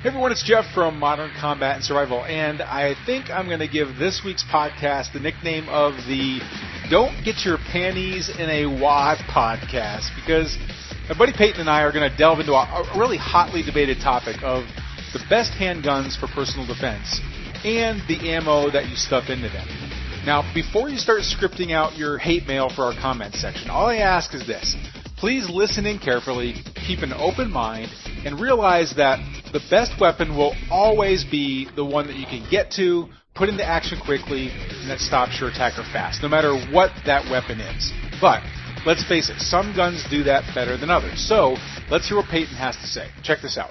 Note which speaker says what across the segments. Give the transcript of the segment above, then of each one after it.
Speaker 1: Hey everyone, it's Jeff from Modern Combat and Survival, and I think I'm going to give this week's podcast the nickname of the Don't Get Your Panties in a Wad podcast because my buddy Peyton and I are going to delve into a, really hotly debated topic of the best handguns for personal defense and the ammo that you stuff into them. Now, before you start scripting out your hate mail for our comment section, all I ask is this. Please listen in carefully, keep an open mind, and realize that the best weapon will always be the one that you can get to, put into action quickly, and that stops your attacker fast, no matter what that weapon is. But, let's face it, some guns do that better than others. So, let's hear what Peyton has to say. Check this out.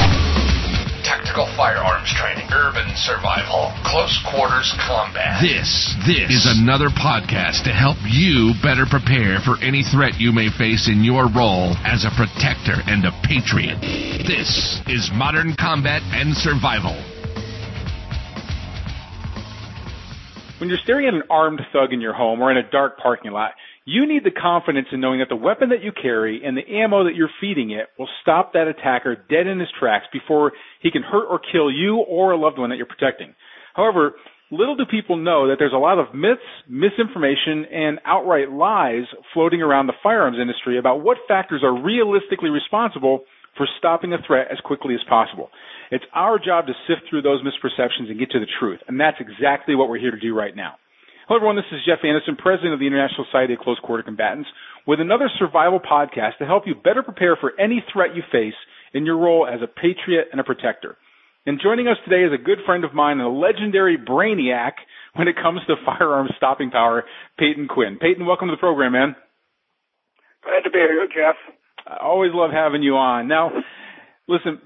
Speaker 2: Tactical firearms training, urban survival, close quarters combat. This, this is another podcast to help you better prepare for any threat you may face in your role as a protector and a patriot. This is Modern Combat and Survival.
Speaker 1: When you're staring at an armed thug in your home or in a dark parking lot, you need the confidence in knowing that the weapon that you carry and the ammo that you're feeding it will stop that attacker dead in his tracks before he can hurt or kill you or a loved one that you're protecting. However, little do people know that there's a lot of myths, misinformation, and outright lies floating around the firearms industry about what factors are realistically responsible for stopping a threat as quickly as possible. It's our job to sift through those misperceptions and get to the truth, and that's exactly what we're here to do right now. Hello, everyone. This is Jeff Anderson, president of the International Society of Close Quarter Combatants, with another survival podcast to help you better prepare for any threat you face in your role as a patriot and a protector. And joining us today is a good friend of mine and a legendary brainiac when it comes to firearms stopping power, Peyton Quinn. Peyton, welcome to the program, man.
Speaker 3: Glad to be here, Jeff.
Speaker 1: I always love having you on. Now, listen,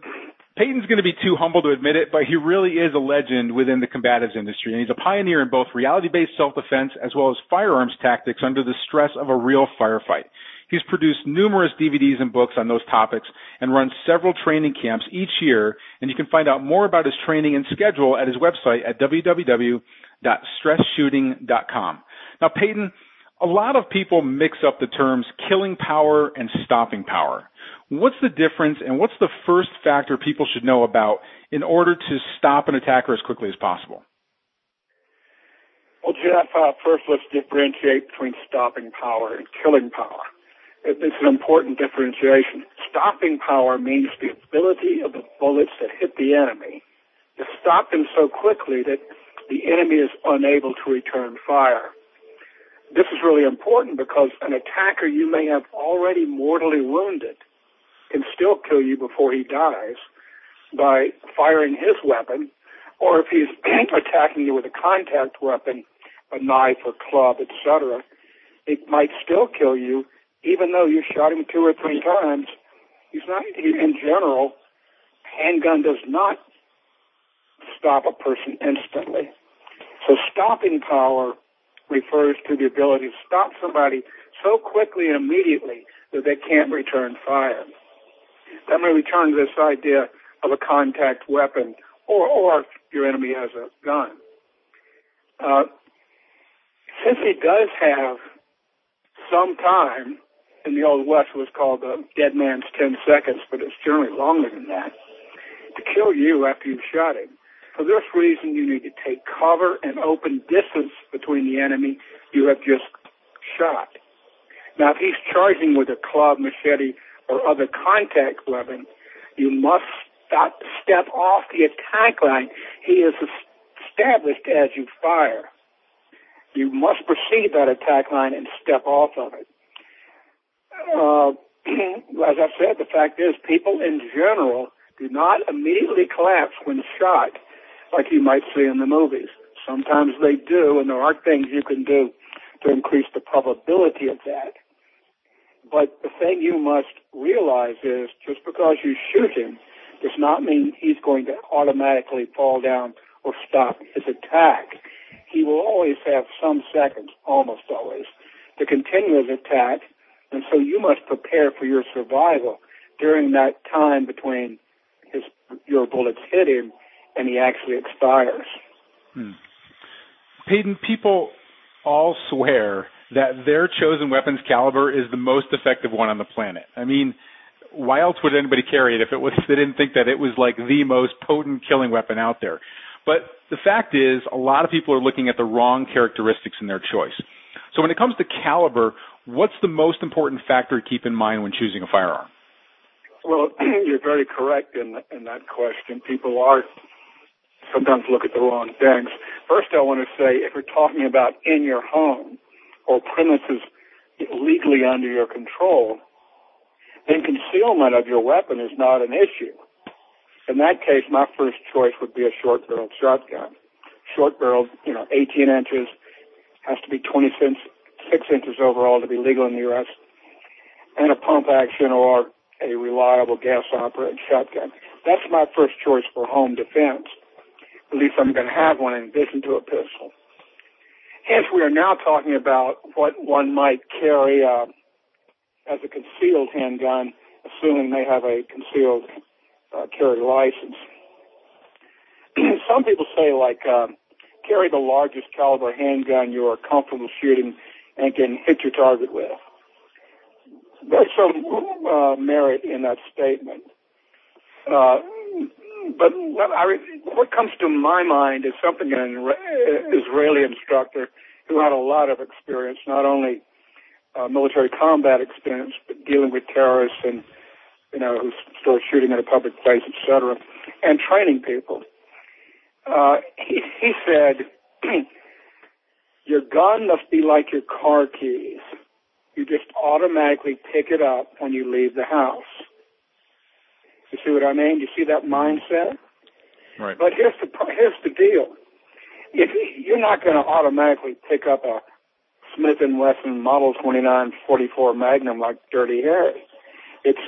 Speaker 1: Peyton's going to be too humble to admit it, but he really is a legend within the combatives industry, and he's a pioneer in both reality-based self-defense as well as firearms tactics under the stress of a real firefight. He's produced numerous DVDs and books on those topics and runs several training camps each year, and you can find out more about his training and schedule at his website at www.stressshooting.com. Now, Peyton, a lot of people mix up the terms killing power and stopping power. What's the difference and what's the first factor people should know about in order to stop an attacker as quickly as possible?
Speaker 3: Well, Jeff, uh, first let's differentiate between stopping power and killing power. It's an important differentiation. Stopping power means the ability of the bullets that hit the enemy to stop them so quickly that the enemy is unable to return fire. This is really important because an attacker you may have already mortally wounded can still kill you before he dies by firing his weapon, or if he's attacking you with a contact weapon, a knife or club, etc., it might still kill you, even though you shot him two or three times. He's not, in general, handgun does not stop a person instantly. So stopping power refers to the ability to stop somebody so quickly and immediately that they can't return fire. Let me return to this idea of a contact weapon, or, or your enemy has a gun. Uh, since he does have some time, in the Old West was called the dead man's 10 seconds, but it's generally longer than that, to kill you after you've shot him. For this reason, you need to take cover and open distance between the enemy you have just shot. Now, if he's charging with a club, machete, or other contact weapon, you must stop, step off the attack line. He is established as you fire. You must proceed that attack line and step off of it. Uh, as I said, the fact is people in general do not immediately collapse when shot like you might see in the movies. Sometimes they do, and there are things you can do to increase the probability of that. But the thing you must realize is just because you shoot him does not mean he's going to automatically fall down or stop his attack. He will always have some seconds, almost always, to continue his attack, and so you must prepare for your survival during that time between his your bullets hit him and he actually expires.
Speaker 1: Hmm. Peyton, people all swear that their chosen weapons caliber is the most effective one on the planet. I mean, why else would anybody carry it if it was if they didn't think that it was like the most potent killing weapon out there? But the fact is, a lot of people are looking at the wrong characteristics in their choice. So when it comes to caliber, what's the most important factor to keep in mind when choosing a firearm?
Speaker 3: Well, you're very correct in in that question. People are sometimes look at the wrong things. First, I want to say if you're talking about in your home or premises legally under your control, then concealment of your weapon is not an issue. In that case, my first choice would be a short barreled shotgun. Short barreled, you know, 18 inches, has to be 26 inches overall to be legal in the U.S., and a pump action or a reliable gas operated shotgun. That's my first choice for home defense. At least I'm going to have one in addition to a pistol. Hence, we are now talking about what one might carry uh, as a concealed handgun, assuming they have a concealed uh, carry license. Some people say, like, uh, carry the largest caliber handgun you are comfortable shooting and can hit your target with. There's some uh, merit in that statement. Uh, but what, I, what comes to my mind is something an Israeli instructor who had a lot of experience, not only uh, military combat experience, but dealing with terrorists and, you know, who start shooting at a public place, etc., and training people. Uh, he, he said, your gun must be like your car keys. You just automatically pick it up when you leave the house. You see what I mean? You see that mindset?
Speaker 1: Right.
Speaker 3: But here's the here's the deal. If you're not going to automatically pick up a Smith and Wesson Model 2944 Magnum like Dirty Harry, it's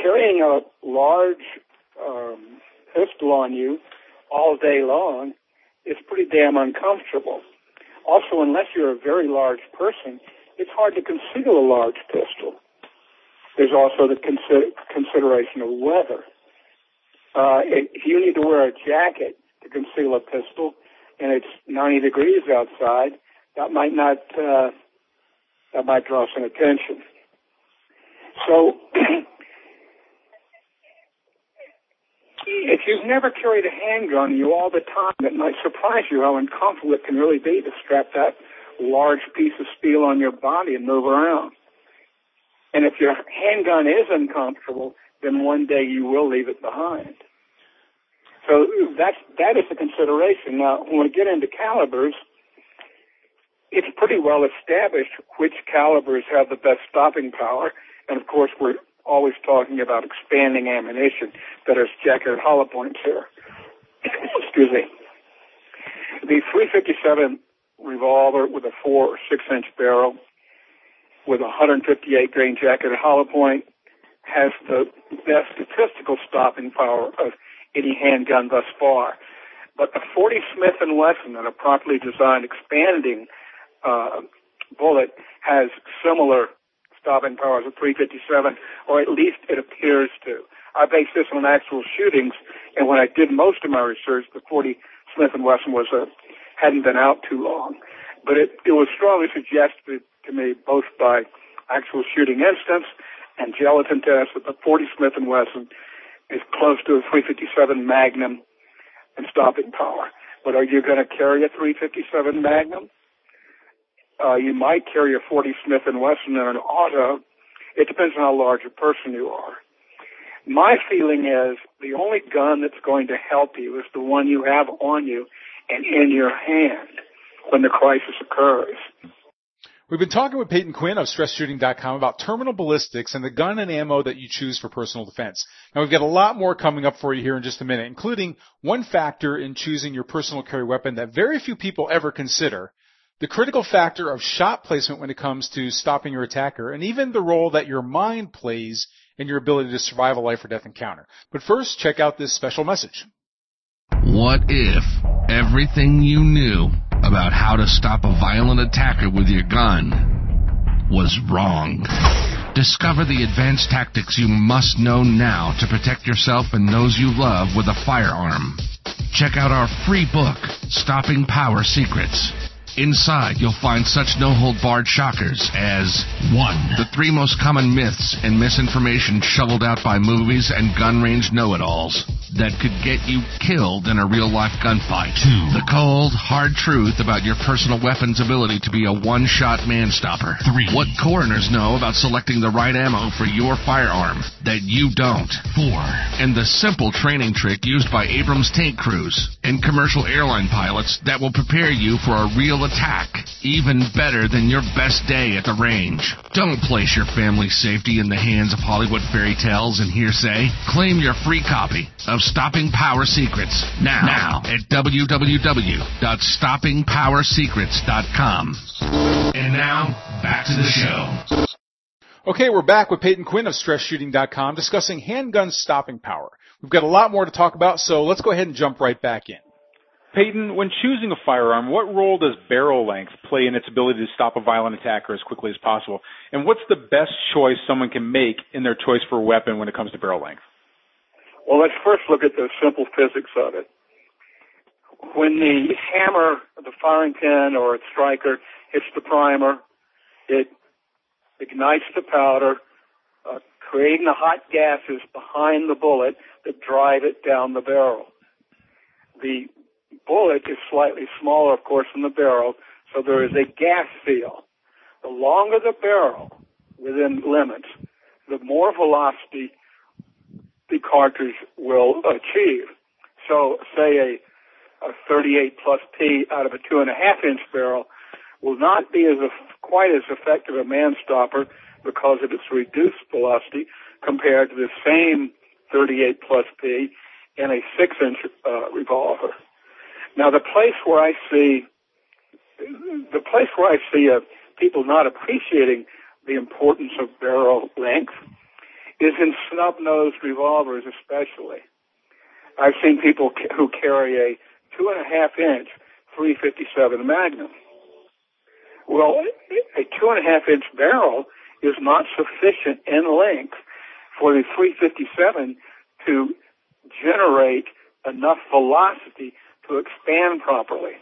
Speaker 3: carrying a large um, pistol on you all day long is pretty damn uncomfortable. Also, unless you're a very large person, it's hard to conceal a large pistol. There's also the consider- consideration of weather. Uh, if you need to wear a jacket to conceal a pistol and it's 90 degrees outside, that might not, uh, that might draw some attention. So, if you've never carried a handgun you all the time, it might surprise you how uncomfortable it can really be to strap that large piece of steel on your body and move around. And if your handgun is uncomfortable, then one day you will leave it behind. So that's, that is a consideration. Now, when we get into calibers, it's pretty well established which calibers have the best stopping power. And of course, we're always talking about expanding ammunition that is jacketed hollow points here. Excuse me. The 357 revolver with a four or six inch barrel with a 158 grain jacket at hollow point has the best statistical stopping power of any handgun thus far. But the 40 Smith and Wesson and a properly designed expanding uh, bullet has similar stopping power as a 357, or at least it appears to. I base this on actual shootings, and when I did most of my research, the 40 Smith and Wesson was a hadn't been out too long, but it, it was strongly suggested to me both by actual shooting instance and gelatin tests that the 40 Smith & Wesson is close to a 357 Magnum in stopping power. But are you going to carry a 357 Magnum? Uh, you might carry a 40 Smith & Wesson in an auto. It depends on how large a person you are. My feeling is the only gun that's going to help you is the one you have on you and in your hand when the crisis occurs.
Speaker 1: We've been talking with Peyton Quinn of StressShooting.com about terminal ballistics and the gun and ammo that you choose for personal defense. Now we've got a lot more coming up for you here in just a minute, including one factor in choosing your personal carry weapon that very few people ever consider, the critical factor of shot placement when it comes to stopping your attacker, and even the role that your mind plays in your ability to survive a life or death encounter. But first, check out this special message.
Speaker 2: What if everything you knew about how to stop a violent attacker with your gun was wrong? Discover the advanced tactics you must know now to protect yourself and those you love with a firearm. Check out our free book, Stopping Power Secrets. Inside, you'll find such no hold barred shockers as 1. The three most common myths and misinformation shoveled out by movies and gun range know it alls that could get you killed in a real life gunfight. 2. The cold, hard truth about your personal weapon's ability to be a one shot man stopper. 3. What coroners know about selecting the right ammo for your firearm that you don't. 4. And the simple training trick used by Abrams tank crews and commercial airline pilots that will prepare you for a real attack, even better than your best day at the range. Don't place your family's safety in the hands of Hollywood fairy tales and hearsay. Claim your free copy of Stopping Power Secrets now, now at www.stoppingpowersecrets.com. And now, back to the show.
Speaker 1: Okay, we're back with Peyton Quinn of StressShooting.com discussing handgun stopping power. We've got a lot more to talk about, so let's go ahead and jump right back in. Peyton, when choosing a firearm, what role does barrel length play in its ability to stop a violent attacker as quickly as possible? And what's the best choice someone can make in their choice for a weapon when it comes to barrel length?
Speaker 3: Well, let's first look at the simple physics of it. When the hammer, the firing pin, or striker hits the primer, it ignites the powder, uh, creating the hot gases behind the bullet that drive it down the barrel. The bullet is slightly smaller, of course, than the barrel, so there is a gas seal. The longer the barrel within limits, the more velocity the cartridge will achieve. So, say a, a 38 plus P out of a two and a half inch barrel will not be as quite as effective a man stopper because of its reduced velocity compared to the same 38 plus P in a six inch uh, revolver. Now, the place where I see the place where I see uh, people not appreciating the importance of barrel length is in snub-nosed revolvers, especially. I've seen people who carry a two and a half inch 357 Magnum. Well, a two and a half inch barrel is not sufficient in length for the 357 to generate enough velocity to expand properly.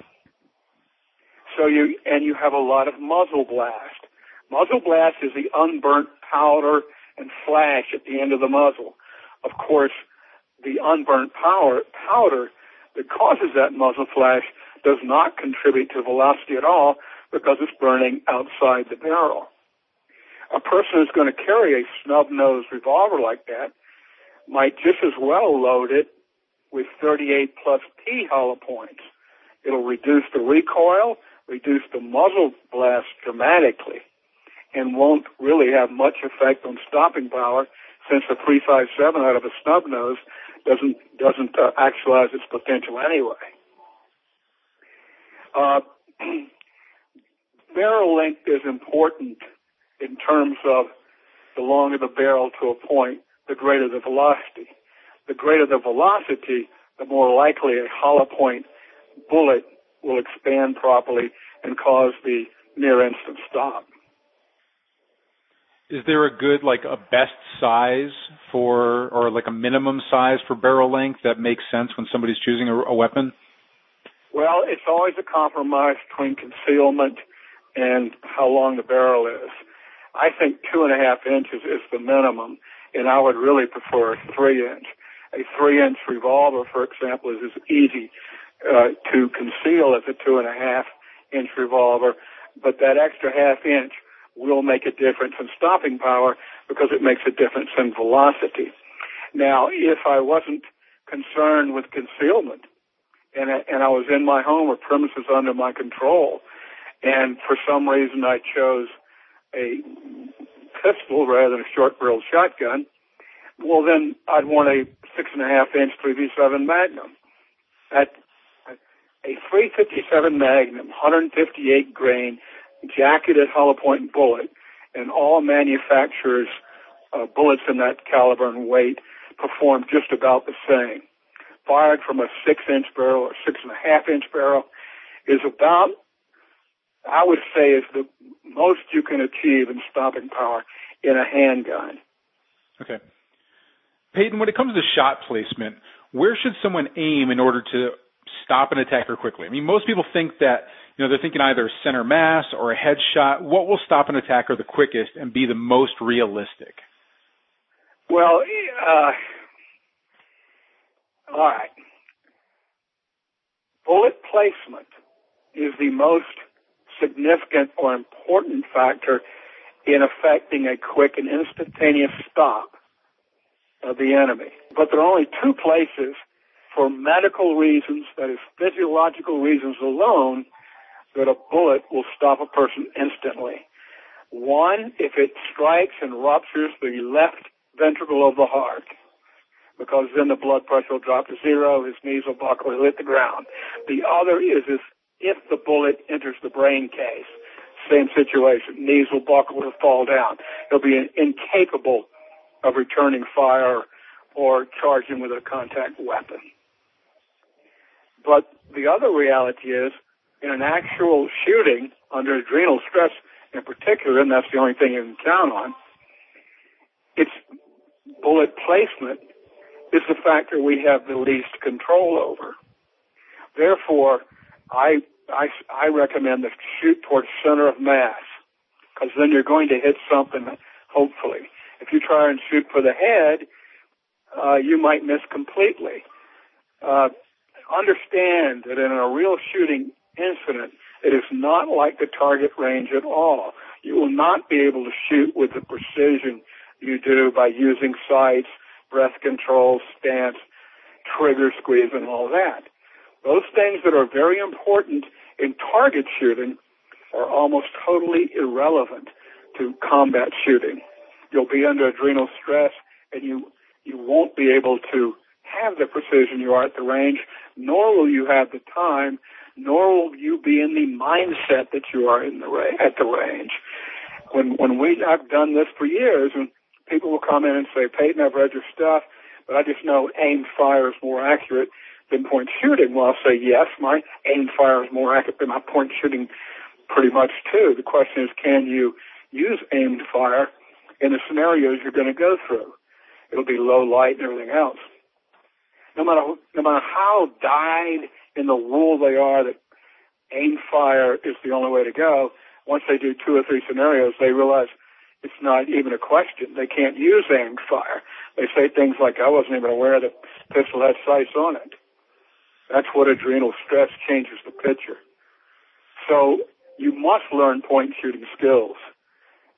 Speaker 3: So you, and you have a lot of muzzle blast. Muzzle blast is the unburnt powder and flash at the end of the muzzle. Of course, the unburnt power, powder that causes that muzzle flash does not contribute to velocity at all because it's burning outside the barrel. A person who's going to carry a snub-nosed revolver like that might just as well load it with 38 plus P hollow points. It'll reduce the recoil, reduce the muzzle blast dramatically, and won't really have much effect on stopping power since the 357 out of a snub nose doesn't doesn't uh, actualize its potential anyway. Uh, barrel length is important in terms of the longer the barrel to a point, the greater the velocity the greater the velocity, the more likely a hollow point bullet will expand properly and cause the near instant stop.
Speaker 1: Is there a good, like a best size for, or like a minimum size for barrel length that makes sense when somebody's choosing a, a weapon?
Speaker 3: Well, it's always a compromise between concealment and how long the barrel is. I think two and a half inches is the minimum, and I would really prefer a three inch a three inch revolver, for example, is as easy uh, to conceal as a two and a half inch revolver, but that extra half inch will make a difference in stopping power because it makes a difference in velocity. Now, if I wasn't concerned with concealment and, and I was in my home or premises under my control, and for some reason I chose a pistol rather than a short barreled shotgun, well then I'd want a six and a half inch 357 Magnum. At a 357 Magnum, 158 grain, jacketed hollow point bullet, and all manufacturers' uh, bullets in that caliber and weight perform just about the same. fired from a six inch barrel or six and a half inch barrel is about, I would say, is the most you can achieve in stopping power in a handgun.
Speaker 1: Okay. Peyton, when it comes to shot placement, where should someone aim in order to stop an attacker quickly? I mean, most people think that, you know, they're thinking either center mass or a headshot. What will stop an attacker the quickest and be the most realistic?
Speaker 3: Well, uh, all right. Bullet placement is the most significant or important factor in affecting a quick and instantaneous stop of the enemy. But there are only two places for medical reasons, that is physiological reasons alone, that a bullet will stop a person instantly. One, if it strikes and ruptures the left ventricle of the heart, because then the blood pressure will drop to zero, his knees will buckle, he'll hit the ground. The other is if, if the bullet enters the brain case. Same situation. Knees will buckle, he'll fall down. He'll be incapable of returning fire or charging with a contact weapon. But the other reality is, in an actual shooting under adrenal stress in particular, and that's the only thing you can count on, it's bullet placement is the factor we have the least control over. Therefore, I, I, I recommend to shoot towards center of mass, because then you're going to hit something, hopefully. If you try and shoot for the head, uh, you might miss completely. Uh, understand that in a real shooting incident, it is not like the target range at all. You will not be able to shoot with the precision you do by using sights, breath control, stance, trigger squeeze, and all that. Those things that are very important in target shooting are almost totally irrelevant to combat shooting. You'll be under adrenal stress and you, you won't be able to have the precision you are at the range, nor will you have the time, nor will you be in the mindset that you are in the ra- at the range. When when we I've done this for years, and people will come in and say, Peyton, I've read your stuff, but I just know aimed fire is more accurate than point shooting. Well, I'll say, yes, my aimed fire is more accurate than my point shooting pretty much too. The question is, can you use aimed fire in the scenarios you're going to go through? It'll be low light and everything else. No matter, no matter how dyed in the rule they are that aim fire is the only way to go, once they do two or three scenarios, they realize it's not even a question. They can't use aimed fire. They say things like, I wasn't even aware that pistol had sights on it. That's what adrenal stress changes the picture. So you must learn point shooting skills.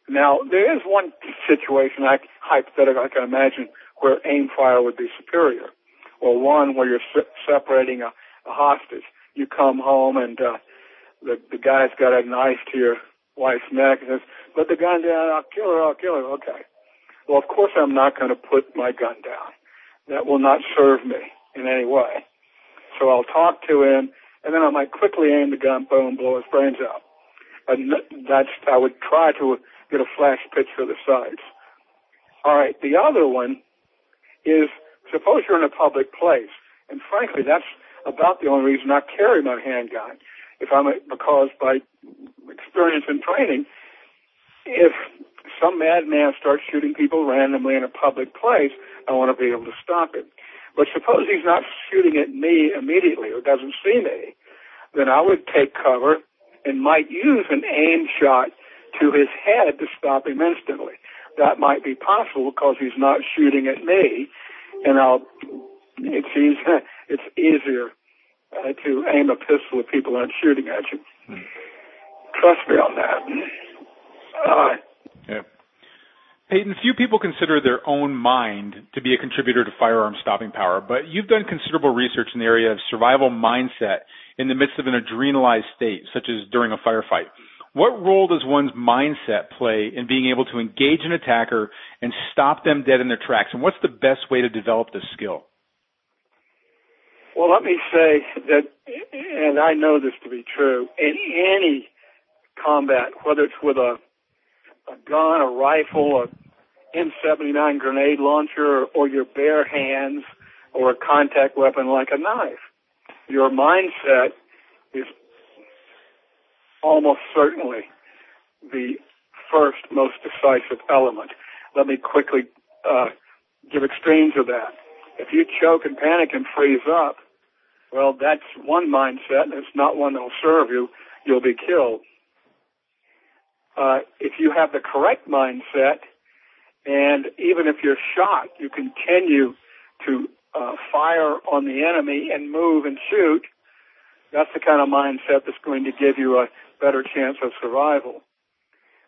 Speaker 3: Now, there is one situation, I, hypothetical, I can imagine, where aim fire would be superior. Or one where you're se- separating a, a hostage. You come home and uh, the, the guy's got a knife to your wife's neck and says, put the gun down, I'll kill her, I'll kill her. Okay. Well, of course I'm not going to put my gun down. That will not serve me in any way. So I'll talk to him, and then I might quickly aim the gun, boom, blow his brains out. And that's, I would try to get a flash picture of the sides. All right, the other one is suppose you're in a public place, and frankly, that's about the only reason I carry my handgun. If I'm a, because by experience and training, if some madman starts shooting people randomly in a public place, I want to be able to stop it. But suppose he's not shooting at me immediately or doesn't see me, then I would take cover and might use an aim shot to his head to stop him instantly. That might be possible because he's not shooting at me, and I'll. It's easier. It's easier uh, to aim a pistol if people aren't shooting at you. Trust me on that. Uh,
Speaker 1: yeah. Peyton, few people consider their own mind to be a contributor to firearm stopping power, but you've done considerable research in the area of survival mindset in the midst of an adrenalized state, such as during a firefight. What role does one's mindset play in being able to engage an attacker and stop them dead in their tracks? And what's the best way to develop this skill?
Speaker 3: Well, let me say that, and I know this to be true, in any combat, whether it's with a a gun, a rifle, a M79 grenade launcher, or your bare hands or a contact weapon like a knife. Your mindset is almost certainly the first most decisive element. Let me quickly uh, give extremes of that. If you choke and panic and freeze up, well, that's one mindset, and it's not one that'll serve you. You'll be killed. Uh, if you have the correct mindset, and even if you're shot, you continue to uh, fire on the enemy and move and shoot. That's the kind of mindset that's going to give you a better chance of survival.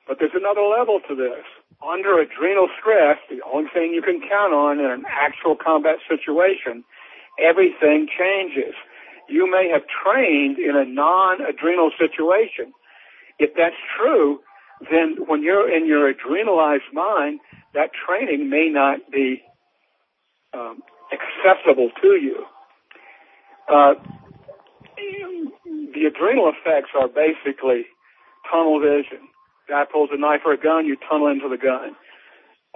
Speaker 3: But there's another level to this. Under adrenal stress, the only thing you can count on in an actual combat situation, everything changes. You may have trained in a non-adrenal situation. If that's true, then when you're in your adrenalized mind, that training may not be um, accessible to you. Uh, the adrenal effects are basically tunnel vision. Guy pulls a knife or a gun, you tunnel into the gun.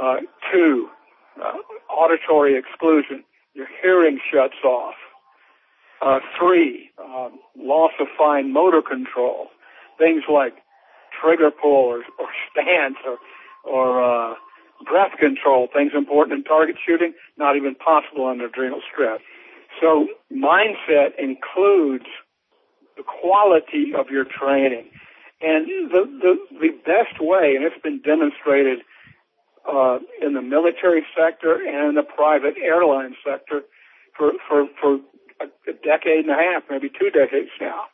Speaker 3: Uh, two, uh, auditory exclusion. Your hearing shuts off. Uh, three, um, loss of fine motor control. Things like trigger pull or, or stance or, or uh, breath control, things important in target shooting, not even possible under adrenal stress. So mindset includes the quality of your training. And the, the, the best way, and it's been demonstrated uh, in the military sector and in the private airline sector for, for, for a, decade and a half, maybe two decades now.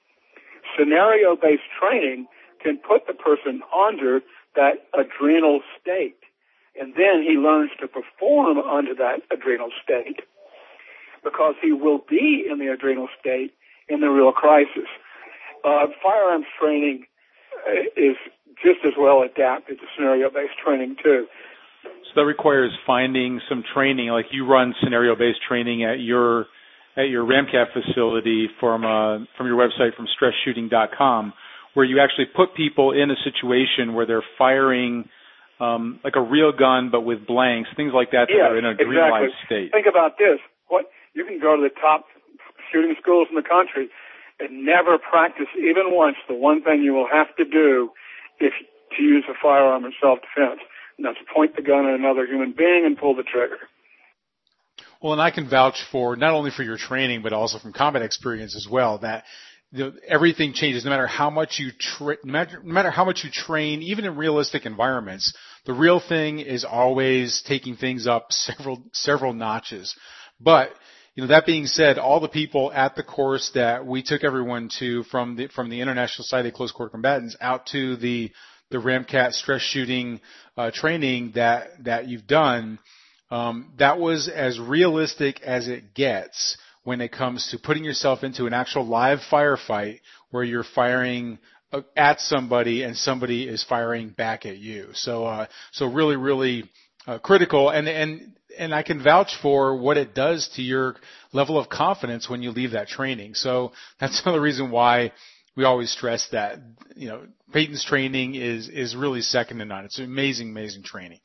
Speaker 3: Scenario-based training can put the person under that adrenal state. And then he learns to perform under that adrenal state because he will be in the adrenal state in the real crisis. Uh, firearms training uh, is just as well adapted to scenario-based training too.
Speaker 4: So that requires finding some training, like you run scenario-based training at your at your RAMCAT facility from uh, from your website from stressshooting.com, where you actually put people in a situation where they're firing um, like a real gun but with blanks, things like that that
Speaker 3: yes,
Speaker 4: are in a
Speaker 3: exactly.
Speaker 4: state.
Speaker 3: Think about this: what you can go to the top shooting schools in the country and never practice even once the one thing you will have to do if to use a firearm in self-defense, and that's point the gun at another human being and pull the trigger.
Speaker 1: Well, and I can vouch for not only for your training, but also from combat experience as well that the, everything changes no matter how much you tra- no, matter, no matter how much you train, even in realistic environments. The real thing is always taking things up several several notches. But you know, that being said, all the people at the course that we took everyone to from the from the International Society of Close Quarter Combatants out to the the Ramcat stress shooting uh, training that that you've done, um, that was as realistic as it gets when it comes to putting yourself into an actual live firefight where you're firing uh, at somebody and somebody is firing back at you. So uh, so really really uh, critical and and and I can vouch for what it does to your level of confidence when you leave that training. So that's another reason why we always stress that, you know, Peyton's training is, is really second to none. It's amazing, amazing training.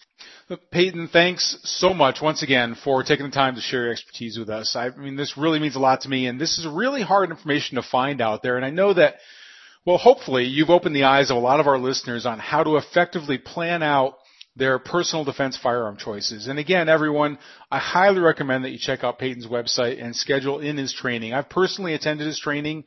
Speaker 1: Peyton, thanks so much once again for taking the time to share your expertise with us. I mean, this really means a lot to me and this is really hard information to find out there. And I know that, well, hopefully you've opened the eyes of a lot of our listeners on how to effectively plan out their personal defense firearm choices. And again, everyone, I highly recommend that you check out Peyton's website and schedule in his training. I've personally attended his training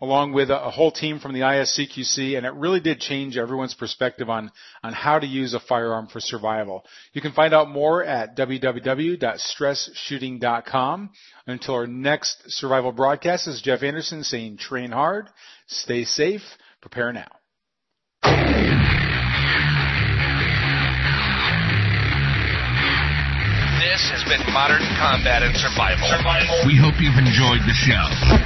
Speaker 1: along with a, whole team from the ISCQC, and it really did change everyone's perspective on, on how to use a firearm for survival. You can find out more at www.stressshooting.com. Until our next survival broadcast, this is Jeff Anderson saying train hard, stay safe, prepare now.
Speaker 2: This has been Modern Combat and Survival. Survival. We hope you've enjoyed the show.